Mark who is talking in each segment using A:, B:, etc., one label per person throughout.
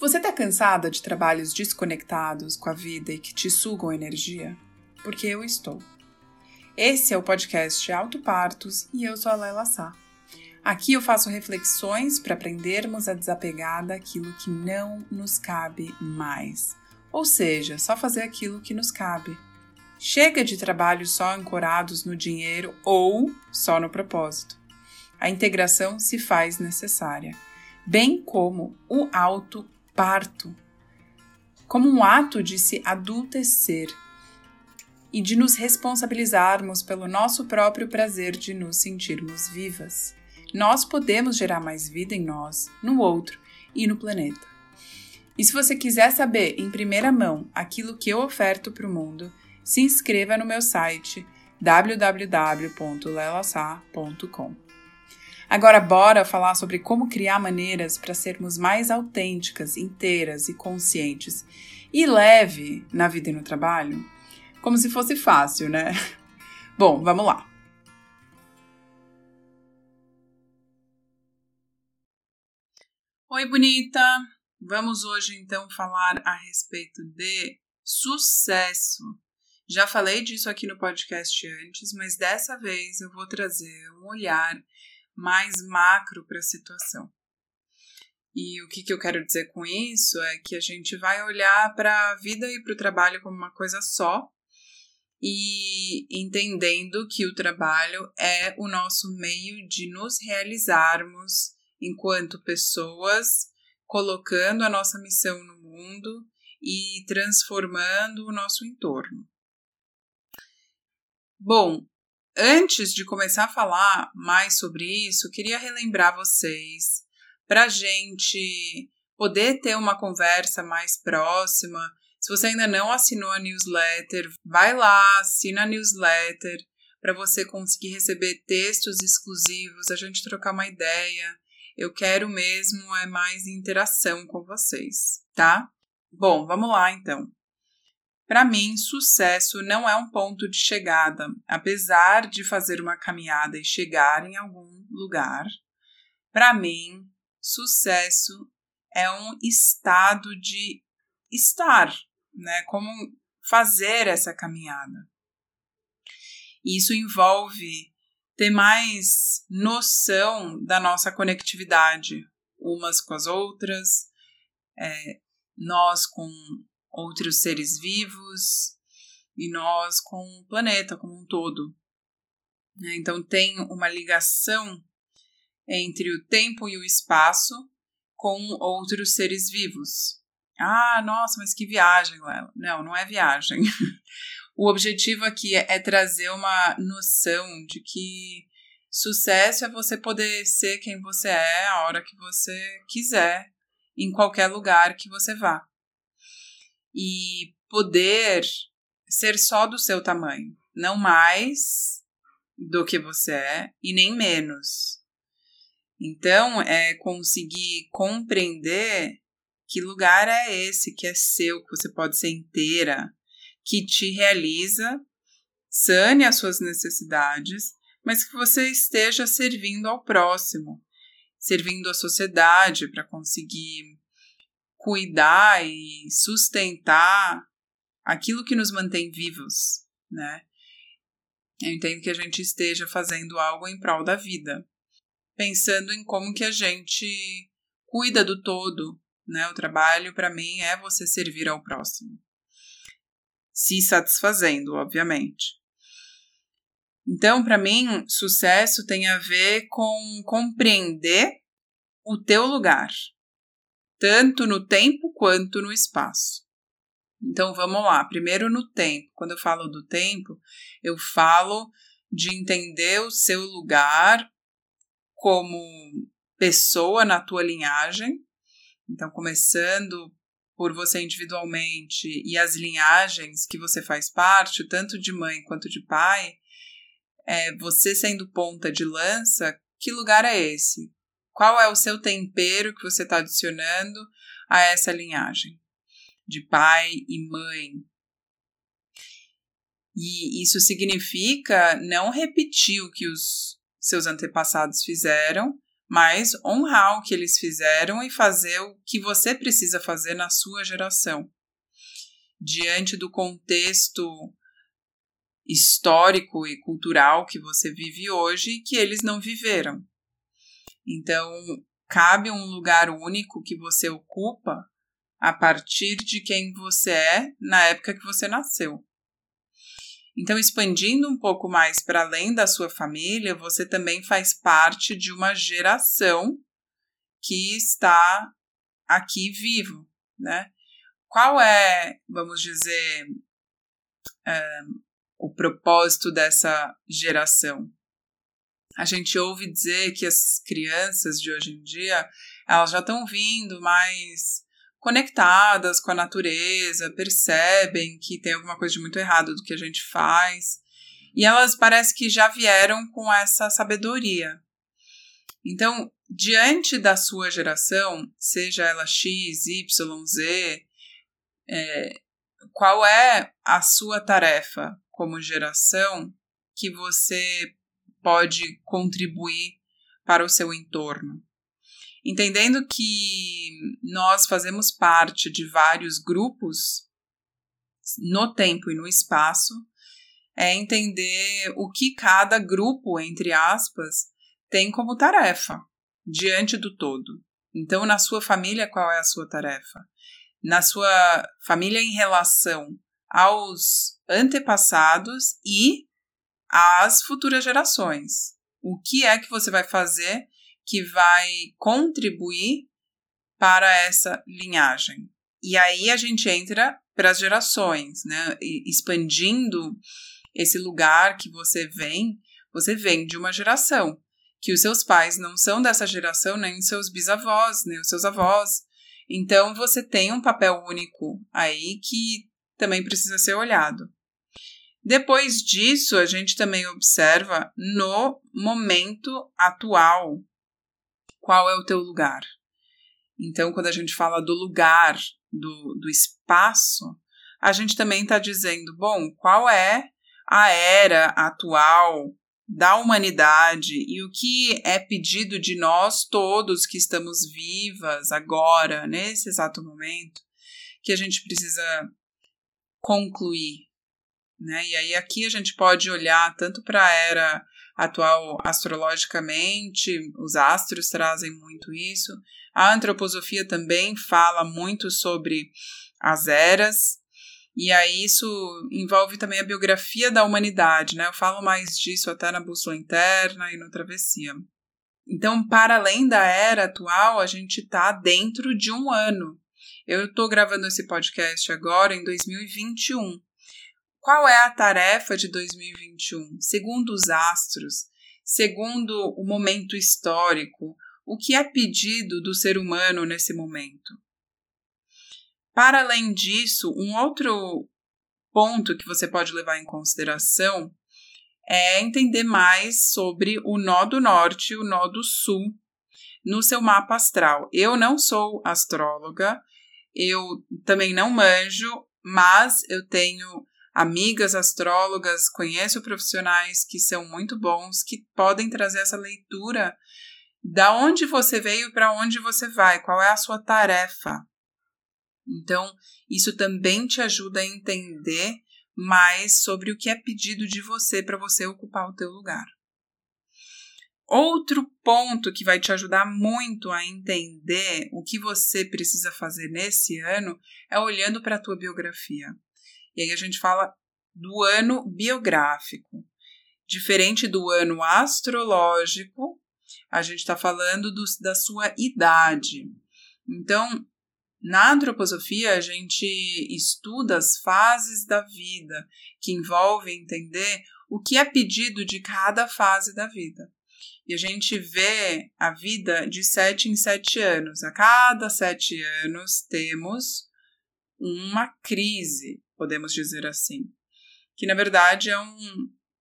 A: Você está cansada de trabalhos desconectados com a vida e que te sugam energia? Porque eu estou. Esse é o podcast Auto Partos e eu sou a Laila Sá. Aqui eu faço reflexões para aprendermos a desapegar daquilo que não nos cabe mais. Ou seja, só fazer aquilo que nos cabe. Chega de trabalhos só ancorados no dinheiro ou só no propósito. A integração se faz necessária, bem como o auto parto, como um ato de se adultecer e de nos responsabilizarmos pelo nosso próprio prazer de nos sentirmos vivas. Nós podemos gerar mais vida em nós, no outro e no planeta. E se você quiser saber em primeira mão aquilo que eu oferto para o mundo, se inscreva no meu site www.lelasa.com. Agora, bora falar sobre como criar maneiras para sermos mais autênticas, inteiras e conscientes e leve na vida e no trabalho? Como se fosse fácil, né? Bom, vamos lá. Oi, bonita! Vamos hoje então falar a respeito de sucesso. Já falei disso aqui no podcast antes, mas dessa vez eu vou trazer um olhar mais macro para a situação. E o que, que eu quero dizer com isso é que a gente vai olhar para a vida e para o trabalho como uma coisa só e entendendo que o trabalho é o nosso meio de nos realizarmos enquanto pessoas, colocando a nossa missão no mundo e transformando o nosso entorno. Bom, Antes de começar a falar mais sobre isso, queria relembrar vocês para a gente poder ter uma conversa mais próxima. Se você ainda não assinou a newsletter, vai lá, assina a newsletter para você conseguir receber textos exclusivos, a gente trocar uma ideia. Eu quero mesmo é mais interação com vocês, tá? Bom, vamos lá então. Para mim, sucesso não é um ponto de chegada, apesar de fazer uma caminhada e chegar em algum lugar. Para mim, sucesso é um estado de estar, né? Como fazer essa caminhada. Isso envolve ter mais noção da nossa conectividade umas com as outras, é, nós com outros seres vivos e nós com o planeta como um todo. Né? Então, tem uma ligação entre o tempo e o espaço com outros seres vivos. Ah, nossa, mas que viagem, Lela. Não, não é viagem. o objetivo aqui é, é trazer uma noção de que sucesso é você poder ser quem você é a hora que você quiser, em qualquer lugar que você vá e poder ser só do seu tamanho, não mais do que você é e nem menos. Então, é conseguir compreender que lugar é esse que é seu, que você pode ser inteira, que te realiza, sane as suas necessidades, mas que você esteja servindo ao próximo, servindo à sociedade para conseguir cuidar e sustentar aquilo que nos mantém vivos, né? Eu entendo que a gente esteja fazendo algo em prol da vida, pensando em como que a gente cuida do todo, né? O trabalho para mim é você servir ao próximo. Se satisfazendo, obviamente. Então, para mim, sucesso tem a ver com compreender o teu lugar, tanto no tempo quanto no espaço. Então vamos lá, primeiro no tempo. Quando eu falo do tempo, eu falo de entender o seu lugar como pessoa na tua linhagem. Então, começando por você individualmente e as linhagens que você faz parte, tanto de mãe quanto de pai, é, você sendo ponta de lança, que lugar é esse? Qual é o seu tempero que você está adicionando a essa linhagem de pai e mãe? E isso significa não repetir o que os seus antepassados fizeram, mas honrar o que eles fizeram e fazer o que você precisa fazer na sua geração. Diante do contexto histórico e cultural que você vive hoje que eles não viveram. Então, cabe um lugar único que você ocupa a partir de quem você é na época que você nasceu. Então, expandindo um pouco mais para além da sua família, você também faz parte de uma geração que está aqui vivo, né? Qual é, vamos dizer, é, o propósito dessa geração? A gente ouve dizer que as crianças de hoje em dia, elas já estão vindo mais conectadas com a natureza, percebem que tem alguma coisa de muito errado do que a gente faz. E elas parece que já vieram com essa sabedoria. Então, diante da sua geração, seja ela X, Y, Z, é, qual é a sua tarefa como geração que você pode contribuir para o seu entorno? Entendendo que nós fazemos parte de vários grupos no tempo e no espaço, é entender o que cada grupo, entre aspas, tem como tarefa diante do todo. Então, na sua família, qual é a sua tarefa? Na sua família, em relação aos antepassados e às futuras gerações. O que é que você vai fazer que vai contribuir para essa linhagem. E aí a gente entra para as gerações, né? expandindo esse lugar que você vem, você vem de uma geração que os seus pais não são dessa geração, nem os seus bisavós, nem os seus avós. Então você tem um papel único aí que também precisa ser olhado. Depois disso, a gente também observa no momento atual qual é o teu lugar. Então, quando a gente fala do lugar, do, do espaço, a gente também está dizendo, bom, qual é a era atual da humanidade e o que é pedido de nós todos que estamos vivas agora, nesse exato momento, que a gente precisa concluir. Né? E aí aqui a gente pode olhar tanto para a era atual astrologicamente, os astros trazem muito isso. A antroposofia também fala muito sobre as eras, e aí isso envolve também a biografia da humanidade, né? Eu falo mais disso até na bússola interna e no travessia. Então, para além da era atual, a gente está dentro de um ano. Eu estou gravando esse podcast agora em 2021. Qual é a tarefa de 2021? Segundo os astros, segundo o momento histórico, o que é pedido do ser humano nesse momento? Para além disso, um outro ponto que você pode levar em consideração é entender mais sobre o nó do norte e o nó do sul no seu mapa astral. Eu não sou astróloga, eu também não manjo, mas eu tenho amigas astrólogas, conheço profissionais que são muito bons, que podem trazer essa leitura da onde você veio para onde você vai, qual é a sua tarefa. Então, isso também te ajuda a entender mais sobre o que é pedido de você para você ocupar o teu lugar. Outro ponto que vai te ajudar muito a entender o que você precisa fazer nesse ano é olhando para a tua biografia. E aí a gente fala do ano biográfico. Diferente do ano astrológico, a gente está falando do, da sua idade. Então, na antroposofia, a gente estuda as fases da vida, que envolve entender o que é pedido de cada fase da vida. E a gente vê a vida de sete em sete anos. A cada sete anos temos uma crise, podemos dizer assim, que na verdade é um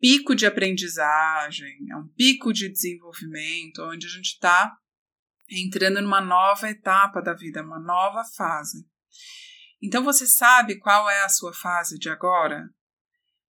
A: pico de aprendizagem, é um pico de desenvolvimento, onde a gente está entrando numa nova etapa da vida, uma nova fase. Então você sabe qual é a sua fase de agora?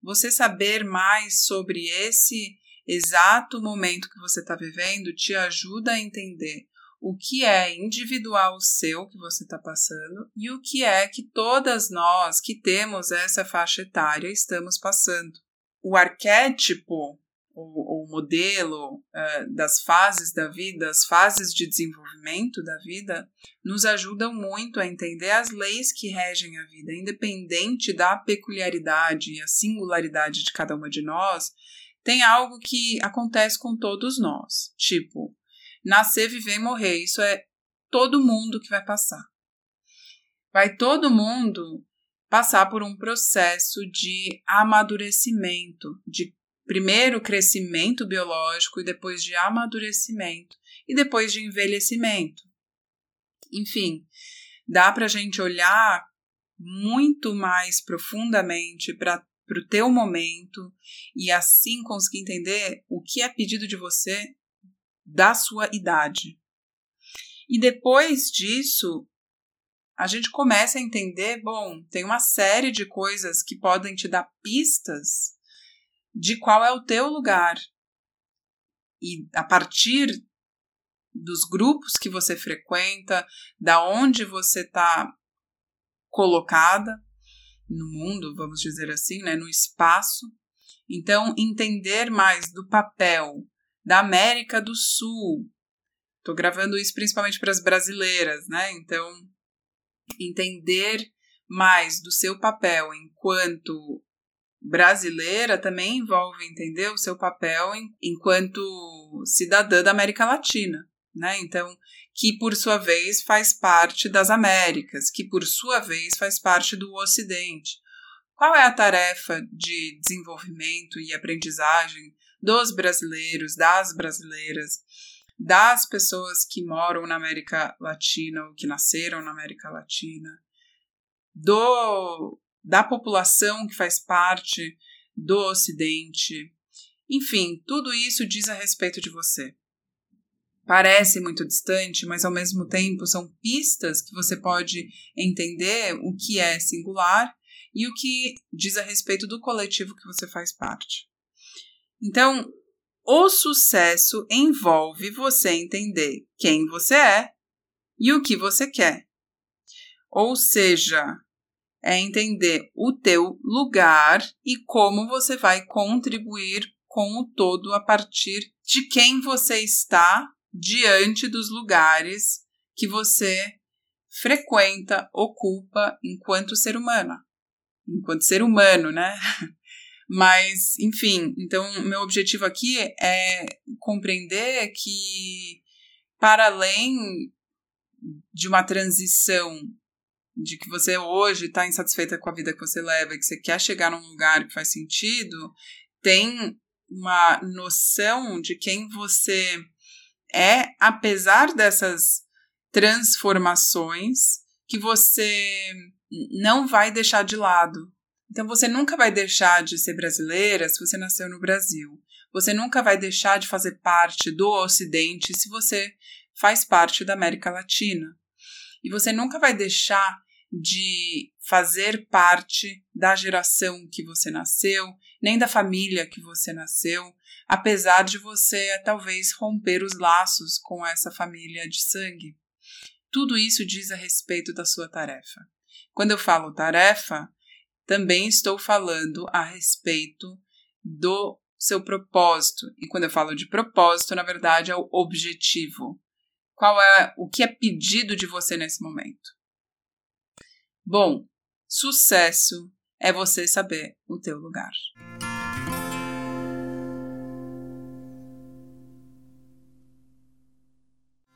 A: Você saber mais sobre esse exato momento que você está vivendo te ajuda a entender o que é individual seu que você está passando e o que é que todas nós que temos essa faixa etária estamos passando. O arquétipo o, o modelo uh, das fases da vida, as fases de desenvolvimento da vida, nos ajudam muito a entender as leis que regem a vida, independente da peculiaridade e a singularidade de cada uma de nós. Tem algo que acontece com todos nós, tipo nascer, viver e morrer. Isso é todo mundo que vai passar. Vai todo mundo passar por um processo de amadurecimento, de primeiro crescimento biológico e depois de amadurecimento e depois de envelhecimento. Enfim, dá para a gente olhar muito mais profundamente para o teu momento e assim conseguir entender o que é pedido de você da sua idade. E depois disso, a gente começa a entender, bom, tem uma série de coisas que podem te dar pistas de qual é o teu lugar. E a partir dos grupos que você frequenta, da onde você está colocada no mundo, vamos dizer assim, né, no espaço. Então, entender mais do papel da América do Sul. Estou gravando isso principalmente para as brasileiras, né? Então, entender mais do seu papel enquanto brasileira também envolve entender o seu papel em, enquanto cidadã da América Latina, né? Então, que por sua vez faz parte das Américas, que por sua vez faz parte do Ocidente. Qual é a tarefa de desenvolvimento e aprendizagem dos brasileiros, das brasileiras, das pessoas que moram na América Latina ou que nasceram na América Latina, do da população que faz parte do Ocidente. Enfim, tudo isso diz a respeito de você. Parece muito distante, mas ao mesmo tempo são pistas que você pode entender o que é singular e o que diz a respeito do coletivo que você faz parte. Então, o sucesso envolve você entender quem você é e o que você quer. Ou seja, é entender o teu lugar e como você vai contribuir com o todo a partir de quem você está diante dos lugares que você frequenta, ocupa enquanto ser humano. Enquanto ser humano, né? Mas, enfim, então meu objetivo aqui é compreender que, para além de uma transição de que você hoje está insatisfeita com a vida que você leva e que você quer chegar num lugar que faz sentido, tem uma noção de quem você é, apesar dessas transformações, que você não vai deixar de lado. Então você nunca vai deixar de ser brasileira se você nasceu no Brasil. Você nunca vai deixar de fazer parte do Ocidente se você faz parte da América Latina. E você nunca vai deixar de fazer parte da geração que você nasceu, nem da família que você nasceu, apesar de você talvez romper os laços com essa família de sangue. Tudo isso diz a respeito da sua tarefa. Quando eu falo tarefa, também estou falando a respeito do seu propósito. E quando eu falo de propósito, na verdade é o objetivo. Qual é o que é pedido de você nesse momento? Bom, sucesso é você saber o teu lugar.